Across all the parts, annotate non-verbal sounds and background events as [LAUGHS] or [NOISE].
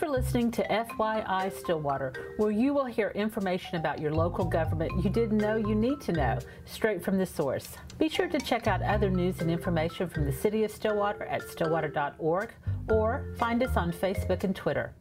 for listening to FYI Stillwater, where you will hear information about your local government you didn't know you need to know, straight from the source. Be sure to check out other news and information from the City of Stillwater at stillwater.org or find us on Facebook and Twitter.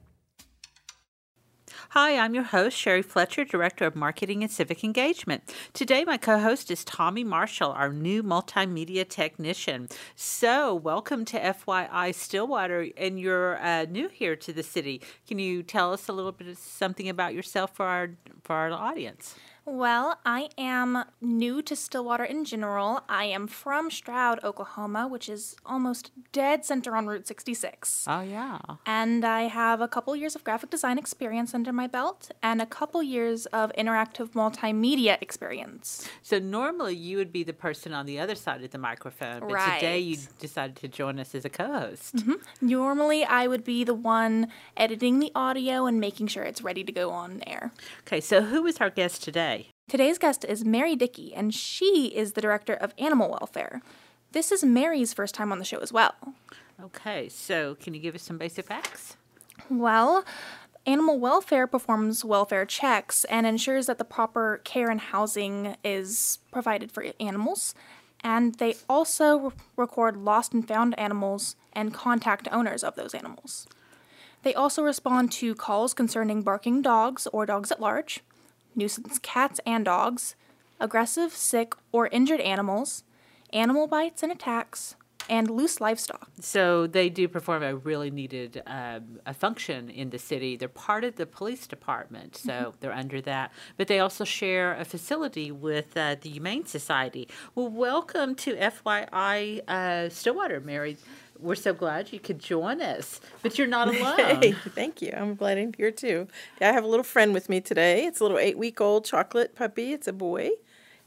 Hi, I'm your host, Sherry Fletcher, Director of Marketing and Civic Engagement. Today, my co host is Tommy Marshall, our new multimedia technician. So, welcome to FYI Stillwater, and you're uh, new here to the city. Can you tell us a little bit of something about yourself for our, for our audience? Well, I am new to Stillwater in general. I am from Stroud, Oklahoma, which is almost dead center on Route 66. Oh, yeah. And I have a couple years of graphic design experience under my belt and a couple years of interactive multimedia experience. So, normally you would be the person on the other side of the microphone, but Right. today you decided to join us as a co host. Mm-hmm. Normally, I would be the one editing the audio and making sure it's ready to go on air. Okay, so who is our guest today? Today's guest is Mary Dickey, and she is the director of animal welfare. This is Mary's first time on the show as well. Okay, so can you give us some basic facts? Well, animal welfare performs welfare checks and ensures that the proper care and housing is provided for animals. And they also re- record lost and found animals and contact owners of those animals. They also respond to calls concerning barking dogs or dogs at large, nuisance cats and dogs, aggressive, sick, or injured animals, animal bites and attacks, and loose livestock. So they do perform a really needed um, a function in the city. They're part of the police department, so they're under that. But they also share a facility with uh, the Humane Society. Well, welcome to FYI uh, Stillwater, Mary. We're so glad you could join us, but you're not [LAUGHS] alone. Hey, thank you. I'm glad I'm here too. Yeah, I have a little friend with me today. It's a little eight week old chocolate puppy. It's a boy.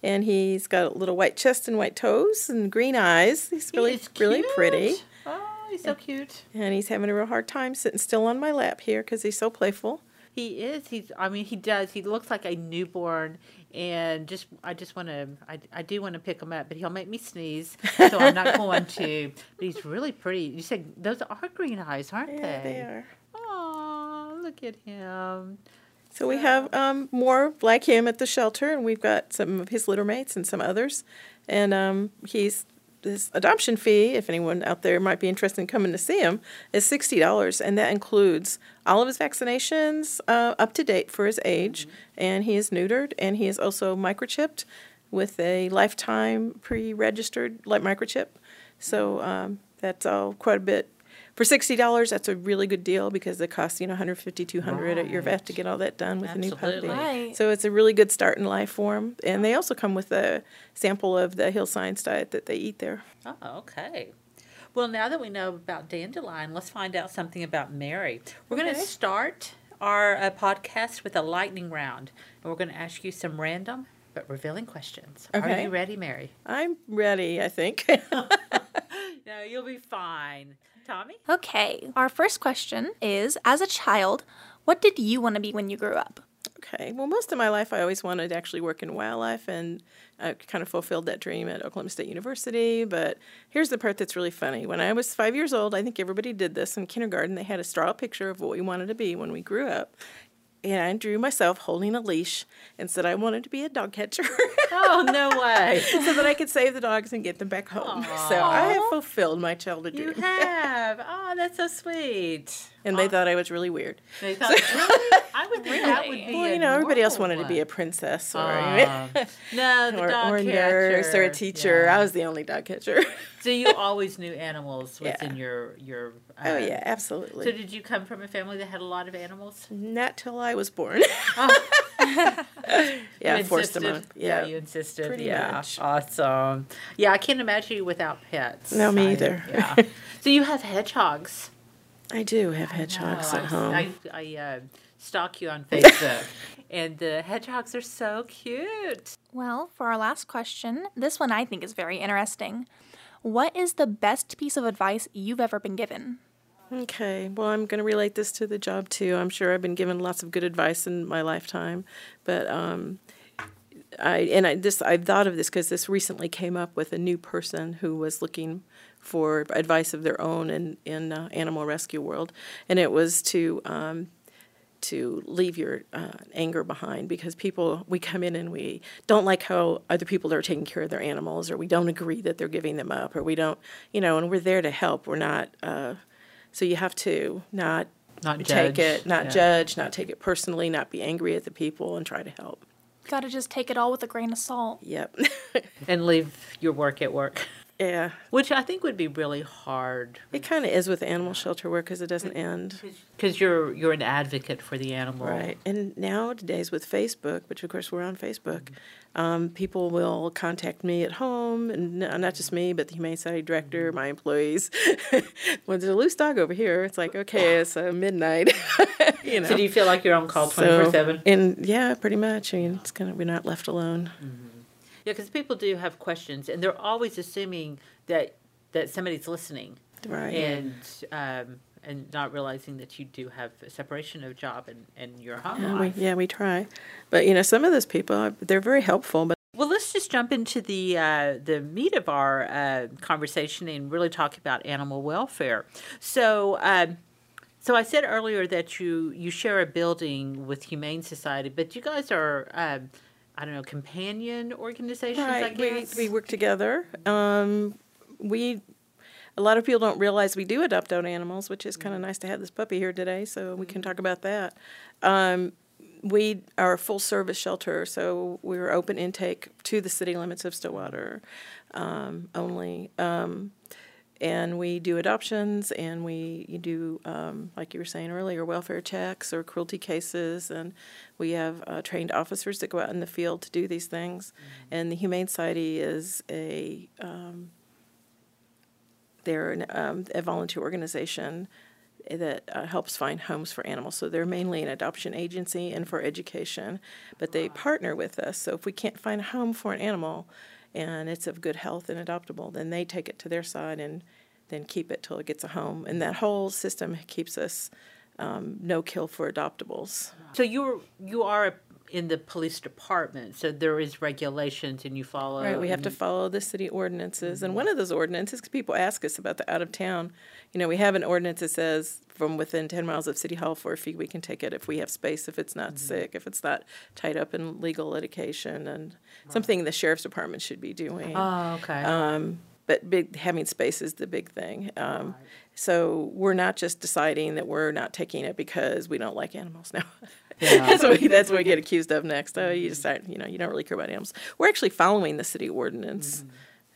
And he's got a little white chest and white toes and green eyes. He's He really, is really pretty. Oh, he's so cute. And he's having a real hard time sitting still on my lap here because he's so playful. He is. He's. I mean, he does. He looks like a newborn, and just. I just want to. I, I do want to pick him up, but he'll make me sneeze, so I'm not going to. [LAUGHS] But he's really pretty. You said those are green eyes, aren't Yeah, they? they are. Oh, look at him. So we have um, more like him at the shelter, and we've got some of his litter mates and some others. And um, he's his adoption fee, if anyone out there might be interested in coming to see him, is sixty dollars, and that includes all of his vaccinations uh, up to date for his age, and he is neutered, and he is also microchipped with a lifetime pre-registered like microchip. So um, that's all quite a bit. For sixty dollars, that's a really good deal because it costs you know 150 200 at your vet to get all that done with a new Absolutely. puppy. Right. So it's a really good start in life for them. And they also come with a sample of the Hill Science diet that they eat there. Oh, okay. Well, now that we know about Dandelion, let's find out something about Mary. We're going to start our uh, podcast with a lightning round, and we're going to ask you some random but revealing questions. Are you ready, Mary? I'm ready, I think. [LAUGHS] [LAUGHS] No, you'll be fine. Tommy? Okay, our first question is As a child, what did you want to be when you grew up? okay. Well, most of my life, I always wanted to actually work in wildlife, and I kind of fulfilled that dream at Oklahoma State University. But here's the part that's really funny. When I was five years old, I think everybody did this in kindergarten. They had a straw picture of what we wanted to be when we grew up. And I drew myself holding a leash and said I wanted to be a dog catcher. Oh, no [LAUGHS] way. so that I could save the dogs and get them back home. So I have fulfilled my childhood You dream. have. Oh, that's so sweet. And they thought I was really weird. They thought, [LAUGHS] really? I would think that would be Well, you know, everybody else wanted to be a princess or, Um, [LAUGHS] no, the or, dog or a nurse or a teacher. Yeah. I was the only dog catcher. So you [LAUGHS] always knew animals Yeah. within your your. oh, uh, yeah, absolutely. So did you come from a family that had a lot of animals? Not till I was born. yeah, You forced them on. insisted? Yeah. you insisted. pretty yeah, much. awesome. Yeah, I can't imagine you without pets. No, me I- either. Yeah. so you have hedgehogs. I do have hedgehogs at home. I, I uh, stalk you on [LAUGHS] Facebook, and the hedgehogs are so cute. Well, for our last question, this one I think is very interesting. What is the best piece of advice you've ever been given? Okay, well, I'm going to relate this to the job too. I'm sure I've been given lots of good advice in my lifetime, but um, I and I this I've thought of this because this recently came up with a new person who was looking for advice of their own in in uh, animal rescue world, and it was to um, to leave your uh, anger behind because people we come in and we don't like how other people are taking care of their animals, or we don't agree that they're giving them up, or we don't you know, and we're there to help. We're not. Uh, so you have to not Not take judge, it, not yeah. judge, not take it personally, not be angry at the people, and try to help. Gotta just take it all with a grain of salt. Yep. [LAUGHS] and leave your work at work, yeah. which I think would be really hard It kind of is with animal shelter work because it doesn't end. because you're you're an advocate for the animal. Right. And nowadays with Facebook, which of course we're on Facebook, mm-hmm. Um, people will contact me at home, and not just me, but the Humane Society director, my employees. [LAUGHS] when there's a loose dog over here, it's like, okay, it's uh, midnight. [LAUGHS] you know. So do you feel like you're on call twenty four seven? And yeah, pretty much. I mean, it's kind of we're not left alone. Yeah, because people do have questions, and they're always assuming that that somebody's listening, Right. and um, and not realizing that you do have a separation of job and, and your home Yeah, we, life. yeah, we try, but you know, some of those people, they're very helpful, but Well, let's just jump into the uh, the meat of our uh, conversation and really talk about animal welfare. So. Um, so I said earlier that you you share a building with Humane Society, but you guys are um, I don't know companion organizations. I Right, we, we work together. Um, we, a lot of people don't realize we do adopt out animals, which is kind of nice to have this puppy here today, so we can talk about that. Um, we are a full service shelter, so we're open intake to the city limits of Stillwater um, only. Um, and we do adoptions and we you do um, like you were saying earlier welfare checks or cruelty cases and we have uh, trained officers that go out in the field to do these things and the humane society is a um, they're an, um, a volunteer organization that uh, helps find homes for animals. So they're mainly an adoption agency and for education, but they partner with us. So if we can't find a home for an animal and it's of good health and adoptable, then they take it to their side and then keep it till it gets a home. And that whole system keeps us um, no kill for adoptables. So you're you are in the police department, so there is regulations and you follow. Right, we have to follow the city ordinances, and one of those ordinances, people ask us about the out of town, you know, we have an ordinance that says from within ten miles of City Hall for a fee, we can take it if we have space, if it's not sick, if it's not tied up in legal litigation, and something the sheriff's department should be doing. Oh, okay. Um, but big, having space is the big thing. Um, so we're not just deciding that we're not taking it because we don't like animals now. [LAUGHS] that's what we, that's what we get accused of next. Oh, you decide, you know, you don't really care about animals. We're actually following the city ordinance,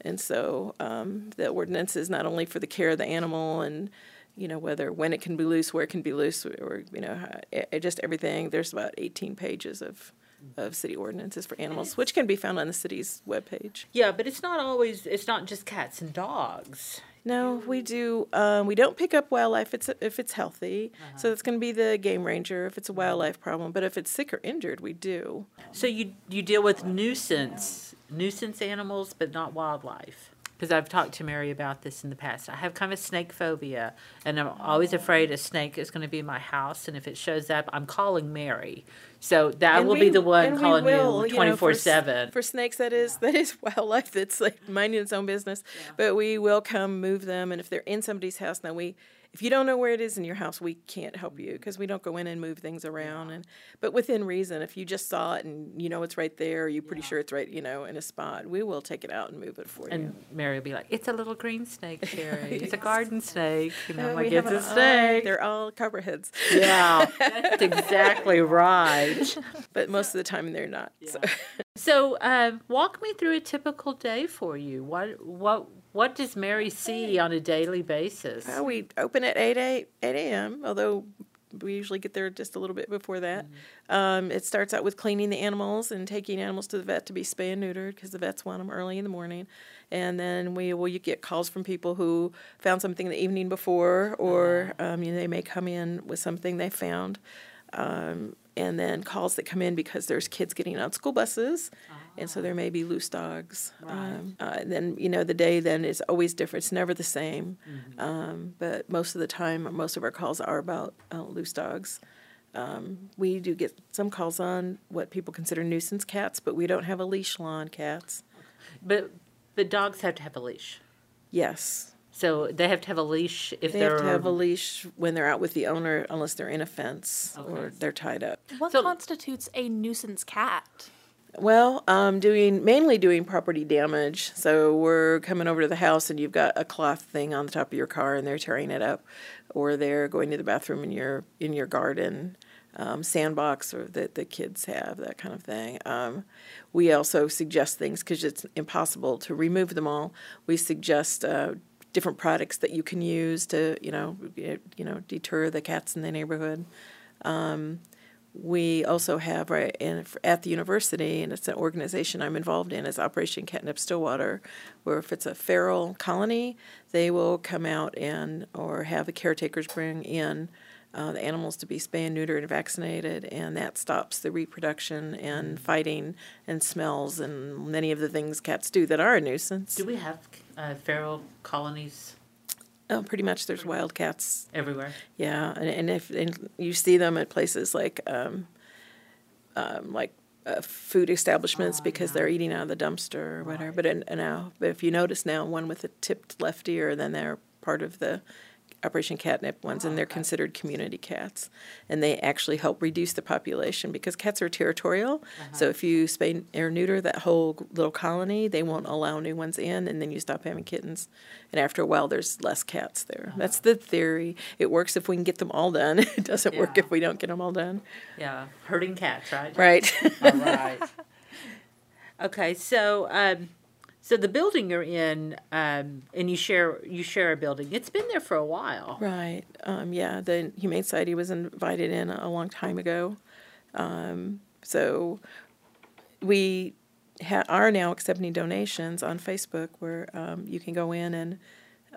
and so um, the ordinance is not only for the care of the animal and you know whether when it can be loose, where it can be loose, or you know, how- it, it just everything. There's about 18 pages of of city ordinances for animals, which can be found on the city's webpage. yeah, but it's not always. It's not just cats and dogs. No, we do. Um, we don't pick up wildlife if it's if it's healthy. So it's going to be the game ranger if it's a wildlife problem. But if it's sick or injured, we do. So you you deal with nuisance nuisance animals, but not wildlife. Because I've talked to Mary about this in the past. I have kind of a snake phobia, and I'm always afraid a snake is going to be in my house. And if it shows up, I'm calling Mary. So that And will we- be the one calling will, you twenty four seven. For snakes, that is that is [LAUGHS] wildlife that's like minding its own business. But we will come move them, and if they're in somebody's house, then we. If you don't know where it is in your house, we can't help you because we don't go in and move things around. And but within reason, if you just saw it and you know it's right there, you're pretty sure it's right, you know, in a spot, we will take it out and move it for you. And Mary will be like, "It's a little green snake, [LAUGHS] Sherry. It's a garden snake." And I'm like, "It's a eye. snake." They're all copperheads. Yeah, that's [LAUGHS] exactly right. [LAUGHS] but most of the time they're not. So. So, uh, walk me through a typical day for you. What what what does Mary see on a daily basis? Well, we open at 8, 8, 8 a.m., although we usually get there just a little bit before that. Um, it starts out with cleaning the animals and taking animals to the vet to be spay and neutered because the vets want them early in the morning. And then we will you get calls from people who found something the evening before, or um, you know, they may come in with something they found. Um, and then calls that come in because there's kids getting on school buses, and so there may be loose dogs. Um, uh, and then you know the day then is always different. It's never the same, um, but most of the time, most of our calls are about uh, loose dogs. um, we do get some calls on what people consider nuisance cats, but we don't have a leash law on cats. But but dogs have to have a leash. Yes, So they have to have a leash if they they're have to have a leash when they're out with the owner, unless they're in a fence or they're tied up. What So- constitutes a nuisance cat? Well, um, doing mainly doing property damage. So we're coming over to the house and you've got a cloth thing on the top of your car and they're tearing it up, or they're going to the bathroom in your in your garden, um, sandbox or that the kids have that kind of thing. Um, we also suggest things because it's impossible to remove them all. We suggest. Uh, different products that you can use to you know you know deter the cats in the neighborhood we also have right in, at the university, and it's an organization I'm involved in, is Operation Catnip Stillwater, where if it's a feral colony, they will come out and or have the caretakers bring in uh, the animals to be spayed, neutered, and vaccinated, and that stops the reproduction and fighting and smells and many of the things cats do that are a nuisance. Do we have uh, feral colonies Oh, pretty much, there's wildcats everywhere? Yeah, and, and if and you see them at places like um, um, like uh, food establishments because they're eating out of the dumpster or whatever. But now, but if you notice now, one with a tipped left ear, then they're part of the Operation Catnip ones, and ah, they're considered community cats, and they actually help reduce the population because cats are territorial. So uh-huh. if you spay or neuter that whole little colony, they won't allow new ones in, and then you stop having kittens. And after a while, there's less cats there. Uh-huh. That's the theory. It works if we can get them all done. [LAUGHS] it doesn't work if we don't get them all done. Yeah, herding cats, right? Right. All right. [LAUGHS] Okay, so um, so the building you're in, um, and you share you share a building. It's been there for a while. Right. Um, yeah, the Humane Society was invited in a long time ago. Um, so we ha- are now accepting donations on Facebook where um, you can go in and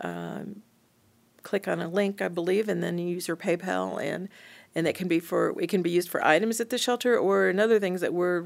um, click on a link, I believe, and then use your PayPal and and it can be for it can be used for items at the shelter or another things that we're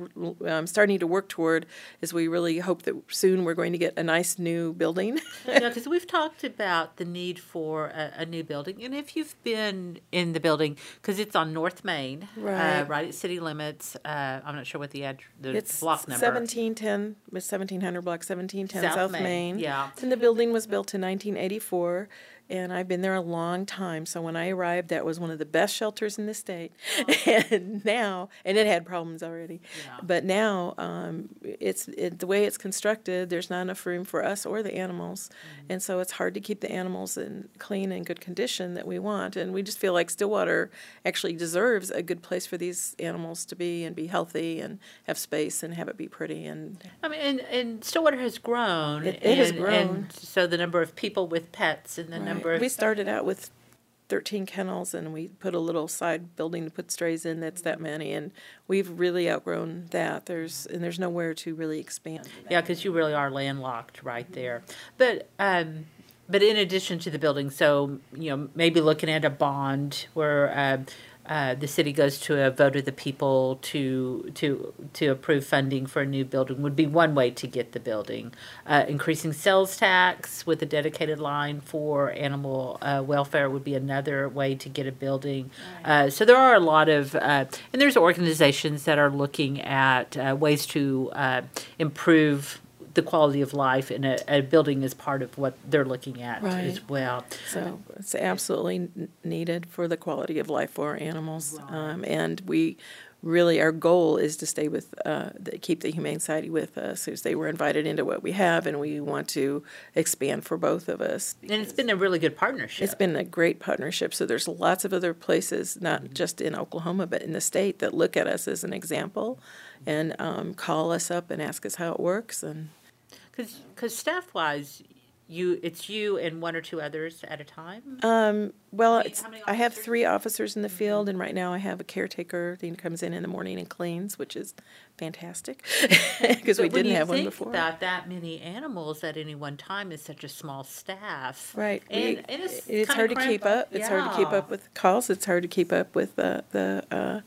um, starting to work toward is we really hope that soon we're going to get a nice new building. yeah, [LAUGHS] because we've talked about the need for a, a new building, and if you've been in the building, because it's on North Main, Right. uh, right at city limits. Uh, I'm not sure what the ad, the It's block number. seventeen ten, it's seventeen hundred block, seventeen ten South South Main, Main. yeah. And the building was built in nineteen eighty-four, and I've been there a long time, so when I arrived, that was one of the best shelters in the state. [LAUGHS] And now, and it had problems already, Yeah. but now, um, it's, it, the way it's constructed, there's not enough room for us or the animals. And so it's hard to keep the animals in clean and good condition that we want, and we just feel like Stillwater actually deserves a good place for these animals to be and be healthy and have space and have it be pretty and I mean, and, and Stillwater has grown. It- it has grown. And so the number of people with pets and the number we started out with 13 kennels and we put a little side building to put strays in that's that many and we've really outgrown that. There's and there's nowhere to really expand Yeah, because you really are landlocked right there. But um, but in addition to the building, so you know maybe looking at a bond where um, uh, the city goes to a vote of the people to to to approve funding for a new building would be one way to get the building. Uh, increasing sales tax with a dedicated line for animal uh, welfare would be another way to get a building. Uh, so there are a lot of uh, and there's organizations that are looking at uh, ways to uh, improve the quality of life in a, a building is part of what they're looking at Right. as well. so it's absolutely needed for the quality of life for our animals um, and we really our goal is to stay with uh, the, keep the humane society with us as they were invited into what we have and we want to expand for both of us And it's been a really good partnership. It's been a great partnership. So there's lots of other places, not just in Oklahoma, but in the state, that look at us as an example and um, call us up and ask us how it works. And Because because staff wise, you it's you and one or two others at a time. um, well, many- it's, I have three officers in the field, and right now I have a caretaker. that comes in in the morning and cleans, which is fantastic [LAUGHS] [LAUGHS] because we didn't have one before. About that many animals at any one time is such a small staff. Right. And, We- and it's, it's hard to keep up. It's hard to keep up with calls. It's hard to keep up with the the uh,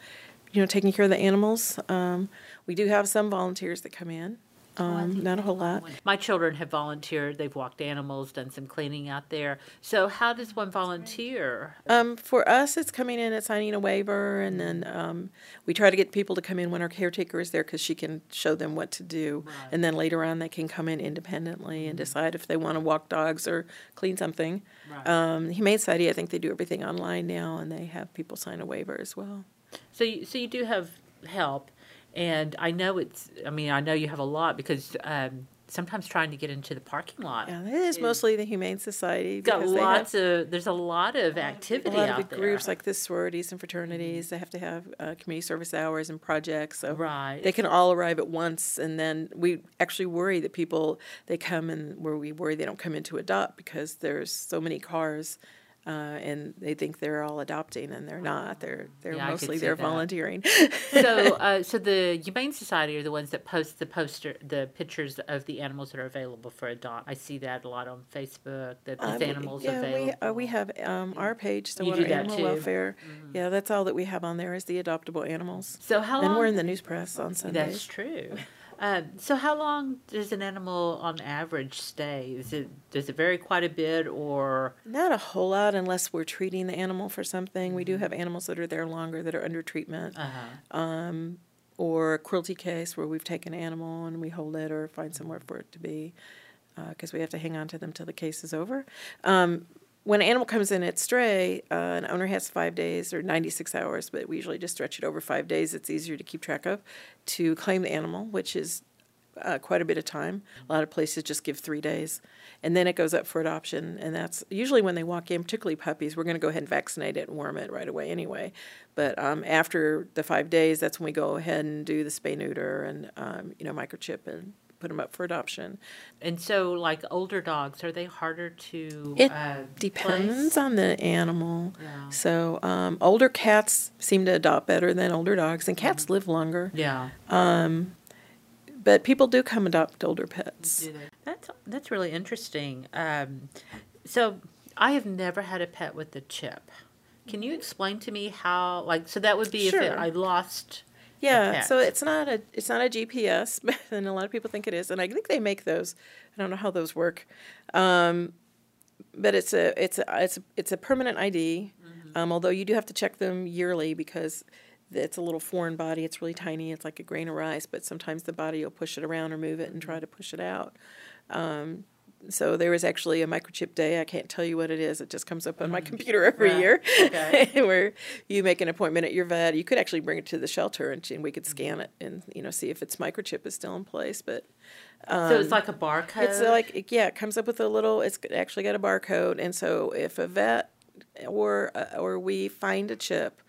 you know taking care of the animals. Um, we do have some volunteers that come in, Um, not a whole lot. My children have volunteered. They've walked animals, done some cleaning out there. So, how does one volunteer? Um, for us, it's coming in and signing a waiver, and then um, we try to get people to come in when our caretaker is there because she can show them what to do. And then later on, they can come in independently and decide if they want to walk dogs or clean something. Right. Um, Humane Society, I think they do everything online now, and they have people sign a waiver as well. So, you, so you do have help, and I know it's. I mean, I know you have a lot because um, sometimes trying to get into the parking lot. Yeah, it is mostly the Humane Society. Got because have- lots of. There's a lot of activity. a lot of the groups like the sororities and fraternities they have to have uh, community service hours and projects so Right. they can all arrive at once and then we actually worry that people they come and where we worry they don't come in to adopt because there's so many cars uh, and they think they're all adopting and they're not they're they're Yeah, mostly they're that. volunteering so, [LAUGHS] uh, so the Humane Society are the ones that post the poster, the pictures of the animals that are available for adopt. I see that a lot on Facebook. That these we- animals yeah, available. we, uh, we have um, our page, You Stillwater do that Animal too? Mm-hmm. Welfare. Yeah, that's all that we have on there is the adoptable animals. so how And long? we're in the news press on Sunday. That's true. Um, so how long does an animal on average stay? Is it does it vary quite a bit, or Not a whole lot unless we're treating the animal for something. We Mm-hmm. do have animals that are there longer that are under treatment. uh Um, or a cruelty case where we've taken an animal and we hold it or find somewhere for it to be because we have to hang on to them till the case is over. Um, when an animal comes in at stray, uh, an owner has five days or 96 hours, but we usually just stretch it over five days. It's easier to keep track of to claim the animal, which is uh, quite a bit of time. A lot of places just give three days. And then it goes up for adoption. And that's usually when they walk in, particularly puppies, we're going to go ahead and vaccinate it and worm it right away anyway. But um, after the five days, that's when we go ahead and do the spay neuter and, um, you know, microchip and put them up for adoption. and so like older dogs are they harder to? It uh, Depends place? on the animal. Yeah. So um, older cats seem to adopt better than older dogs, and cats live longer. Yeah. Um, But people do come adopt older pets. Do they? That's that's really interesting. Um, so I have never had a pet with a chip. Can you explain to me how? Like, so that would be if it, I lost. Yeah, so it's not a it's not a GPS, [LAUGHS] and a lot of people think it is, and I think they make those. I don't know how those work, um, but it's a it's a it's a, it's a permanent ID. Um, although you do have to check them yearly because it's a little foreign body. It's really tiny. It's like a grain of rice, but sometimes the body will push it around or move it and try to push it out. Um, so there is actually a microchip day. I can't tell you what it is. It just comes up on my computer every Right. year, Okay. [LAUGHS] where you make an appointment at your vet. You could actually bring it to the shelter and, and we could scan it and you know see if its microchip is still in place. But so it's like a barcode. Um, it's like yeah, it comes up with a little. It's actually got a barcode, and so if a vet or uh, or we find a chip,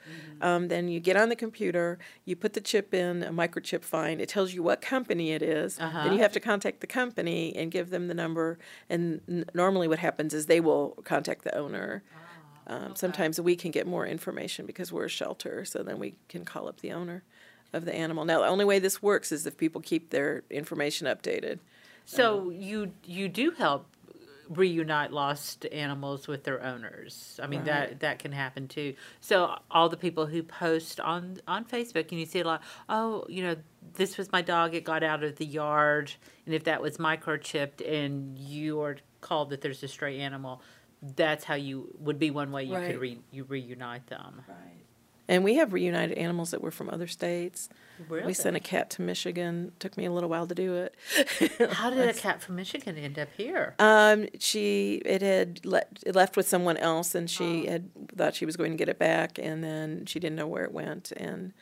um, then you get on the computer, you put the chip in a microchip find. It tells you what company it is. Then Uh-huh. you have to contact the company and give them the number. And n- normally, what happens is they will contact the owner. Um, Sometimes we can get more information because we're a shelter, so then we can call up the owner of the animal. Now, the only way this works is if people keep their information updated. So you you do help reunite lost animals with their owners. I mean that that can happen too. So all the people who post on on Facebook and you see a lot, oh, you know, this was my dog, it got out of the yard, and if that was microchipped and you are called that there's a stray animal, that's how you would be one way you Right. could re, you reunite them. And we have reunited animals that were from other states. Really? We sent a cat to Michigan. Took me a little while to do it. [LAUGHS] How did a cat from Michigan end up here? Um, she it had le- it left with someone else, and she had thought she was going to get it back, and then she didn't know where it went, and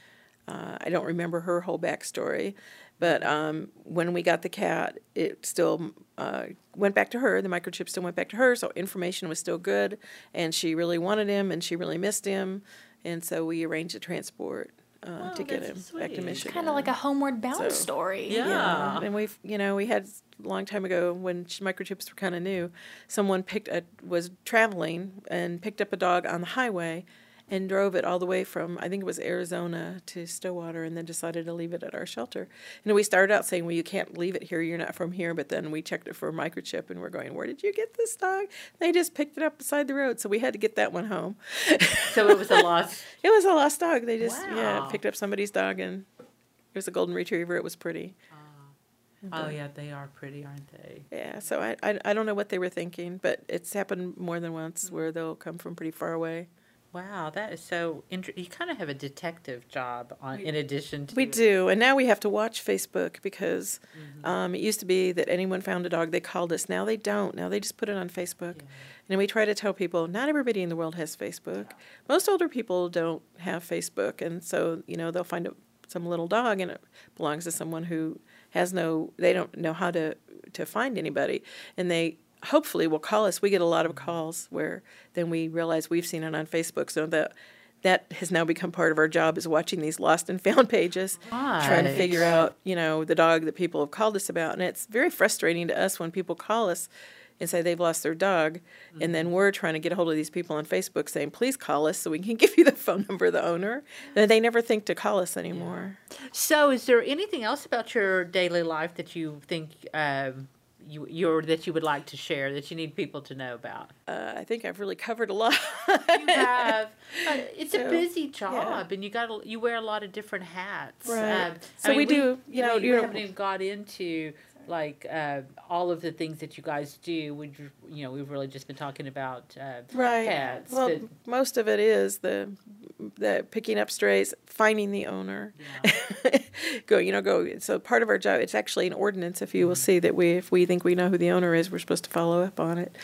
uh, I don't remember her whole backstory. But um, when we got the cat, it still uh, went back to her. The microchip still went back to her, so information was still good, and she really wanted him, and she really missed him, and so we arranged a transport uh, to get him that's back to sweet. Michigan. Kind of like a homeward bound So- story. Yeah. Yeah, and we've you know we had a long time ago when microchips were kind of new. Someone picked a, was traveling and picked up a dog on the highway, and drove it all the way from I think it was Arizona to Stillwater, and then decided to leave it at our shelter. And we started out saying, "Well, you can't leave it here. You're not from here." But then we checked it for a microchip, and we're going, "Where did you get this dog?" They just picked it up beside the road, so we had to get that one home. So it was a [LAUGHS] lost It was a lost dog. They just yeah picked up somebody's dog, and it was a golden retriever. It was pretty. Ah. Oh, yeah, they are pretty, aren't they? Yeah, so I, I, I don't know what they were thinking, but it's happened more than once where they'll come from pretty far away. Wow, that is so inter- You kind of have a detective job on, in addition to. We do, and now we have to watch Facebook because um, it used to be that anyone found a dog, they called us. Now they don't. Now they just put it on Facebook. And we try to tell people not everybody in the world has Facebook. Most older people don't have Facebook, and so you know they'll find a, some little dog and it belongs to someone who has no. They don't know how to to find anybody, and they hopefully will call us. We get a lot of calls where then we realize we've seen it on Facebook, so that. That has now become part of our job is watching these lost and found pages, trying to figure out, you know, the dog that people have called us about. And it's very frustrating to us when people call us and say they've lost their dog, and then we're trying to get a hold of these people on Facebook saying, please call us so we can [LAUGHS] give you the phone number of the owner. And they never think to call us anymore. So, is there anything else about your daily life that you think um, you you're that you would like to share that you need people to know about? Uh, I think I've really covered a lot. You have. [LAUGHS] uh, it's a busy job, and you got you wear a lot of different hats. Um, Right. I So we do, you know, we, you we know- haven't even got into like uh, all of the things that you guys do. We, you know, we've really just been talking about uh, right. pets. well, most of it is the the picking up strays, finding the owner. [LAUGHS] go, you know, go. So part of our job, it's actually an ordinance. If you will see that we, if we think we know who the owner is, we're supposed to follow up on it.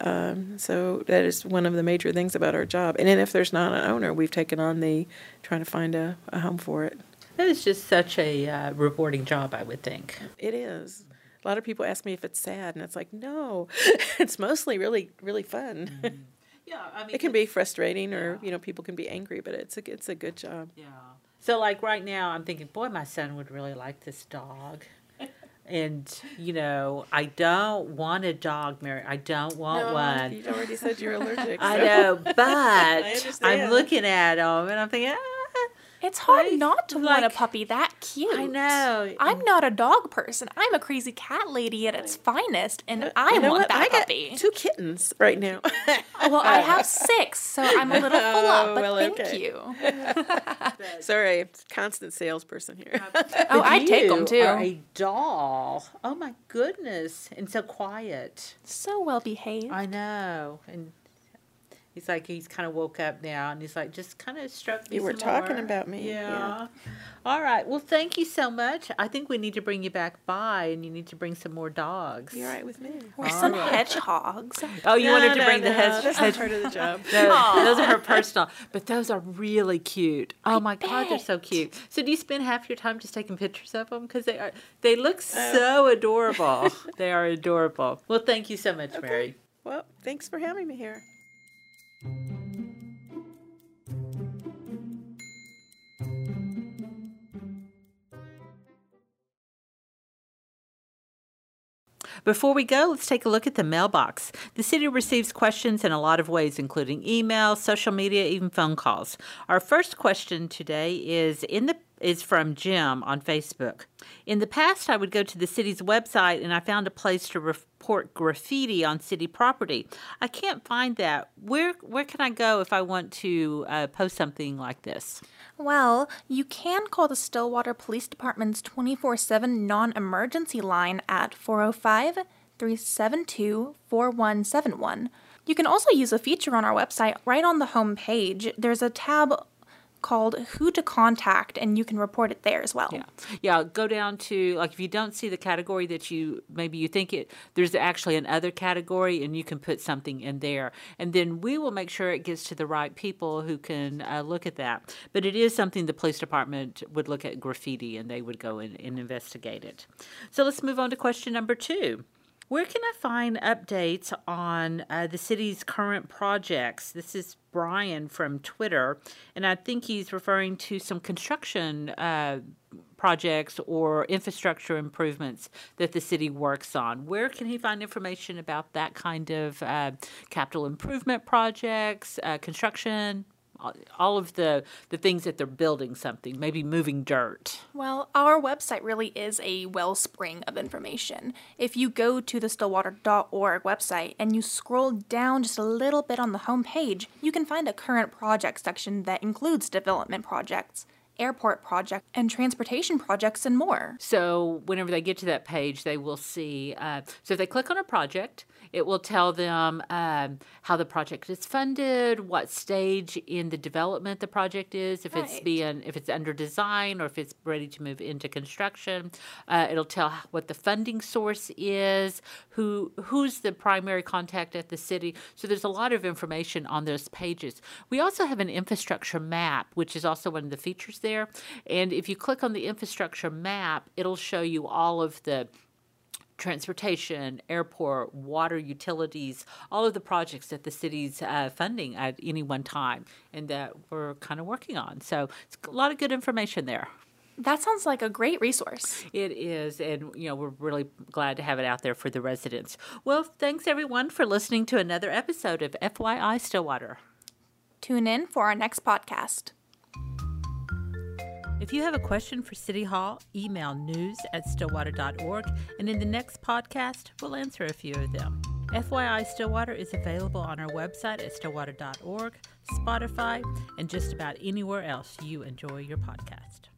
Um, so that is one of the major things about our job. And then if there's not an owner, we've taken on the trying to find a, a home for it. That is just such a uh, rewarding job, I would think. It is. A lot of people ask me if it's sad, and it's like, no, [LAUGHS] it's mostly really, really fun. Yeah, I mean, it can be frustrating, or you know, people can be angry, but it's a, it's a good job. Yeah. So like right now, I'm thinking, boy, my son would really like this dog. [LAUGHS] And you know, I don't want a dog, Mary. I don't want No, one. You already said you're allergic. I know, [LAUGHS] but I'm looking at him and I'm thinking, ah, It's hard Right? not to want a puppy that cute. I know. I'm not a dog person. I'm a crazy cat lady at its finest, and uh, I want what? that I got puppy. two kittens right now. Oh, well, I have [LAUGHS] six, so I'm a little full up, Oh, but well, thank okay. you. [LAUGHS] Sorry, constant salesperson here. [LAUGHS] Oh, I take them too. Are a doll. Oh my goodness, and so quiet. So well behaved. I know, and. He's like he's kind of woke up now, and he's like just kind of stroke me. You were some talking more." about me, Yeah. yeah. All right. Well, thank you so much. I think we need to bring you back by, and you need to bring some more dogs. You're right with me. Or some oh. hedgehogs. [LAUGHS] Oh, you No, wanted to no, bring the no, hedge. That's hedge- part of the job. [LAUGHS] No, those are her personal, but those are really cute. Oh my god, they're so cute. So do you spend half your time just taking pictures of them because they are they look Oh. so adorable. [LAUGHS] they are adorable. Well, thank you so much, Mary. Well, thanks for having me here. Before we go, let's take a look at the mailbox. The city receives questions in a lot of ways, including email, social media, even phone calls. Our first question today is in the is from Jim on Facebook. In the past, I would go to the city's website and I found a place to report graffiti on city property. I can't find that. Where where can I go if I want to uh, post something like this? Well, you can call the Stillwater Police Department's 24 7 non emergency line at 405 372 4171. You can also use a feature on our website right on the home page. There's a tab called Who to Contact, and you can report it there as well. Yeah, yeah. Go down to like if you don't see the category that you maybe you think it, there's actually another category, and you can put something in there, and then we will make sure it gets to the right people who can uh, look at that. But it is something the police department would look at graffiti, and they would go in and investigate it. So let's move on to question number two. Where can I find updates on uh, the city's current projects? This is Brian from Twitter, and I think he's referring to some construction uh, projects or infrastructure improvements that the city works on. Where can he find information about that kind of uh, capital improvement projects, uh, construction, all- of the, the things that they're building something, maybe moving dirt? Well, our website really is a wellspring of information. If you go to the stillwater.org website and you scroll down just a little bit on the home page, you can find a current project section that includes development projects. airport projects, and transportation projects, and more. So whenever they get to that page, they will see. Uh, so if they click on a project, it will tell them um, how the project is funded, what stage in the development the project is, if it's being, if it's under design or if it's ready to move into construction. Uh, it'll tell what the funding source is, who who's the primary contact at the city. So there's a lot of information on those pages. We also have an infrastructure map, which is also one of the features there. And if you click on the infrastructure map, it'll show you all of the transportation, airport, water utilities, all of the projects that the city's uh, funding at any one time and that we're kind of working on. So it's a lot of good information there. That sounds like a great resource. It is, and you know we're really glad to have it out there for the residents. Well, thanks everyone for listening to another episode of FYI Stillwater. Tune in for our next podcast. If you have a question for City Hall, email news at stillwater.org, and in the next podcast, we'll answer a few of them. FYI Stillwater is available on our website at stillwater.org, Spotify, and just about anywhere else you enjoy your podcast.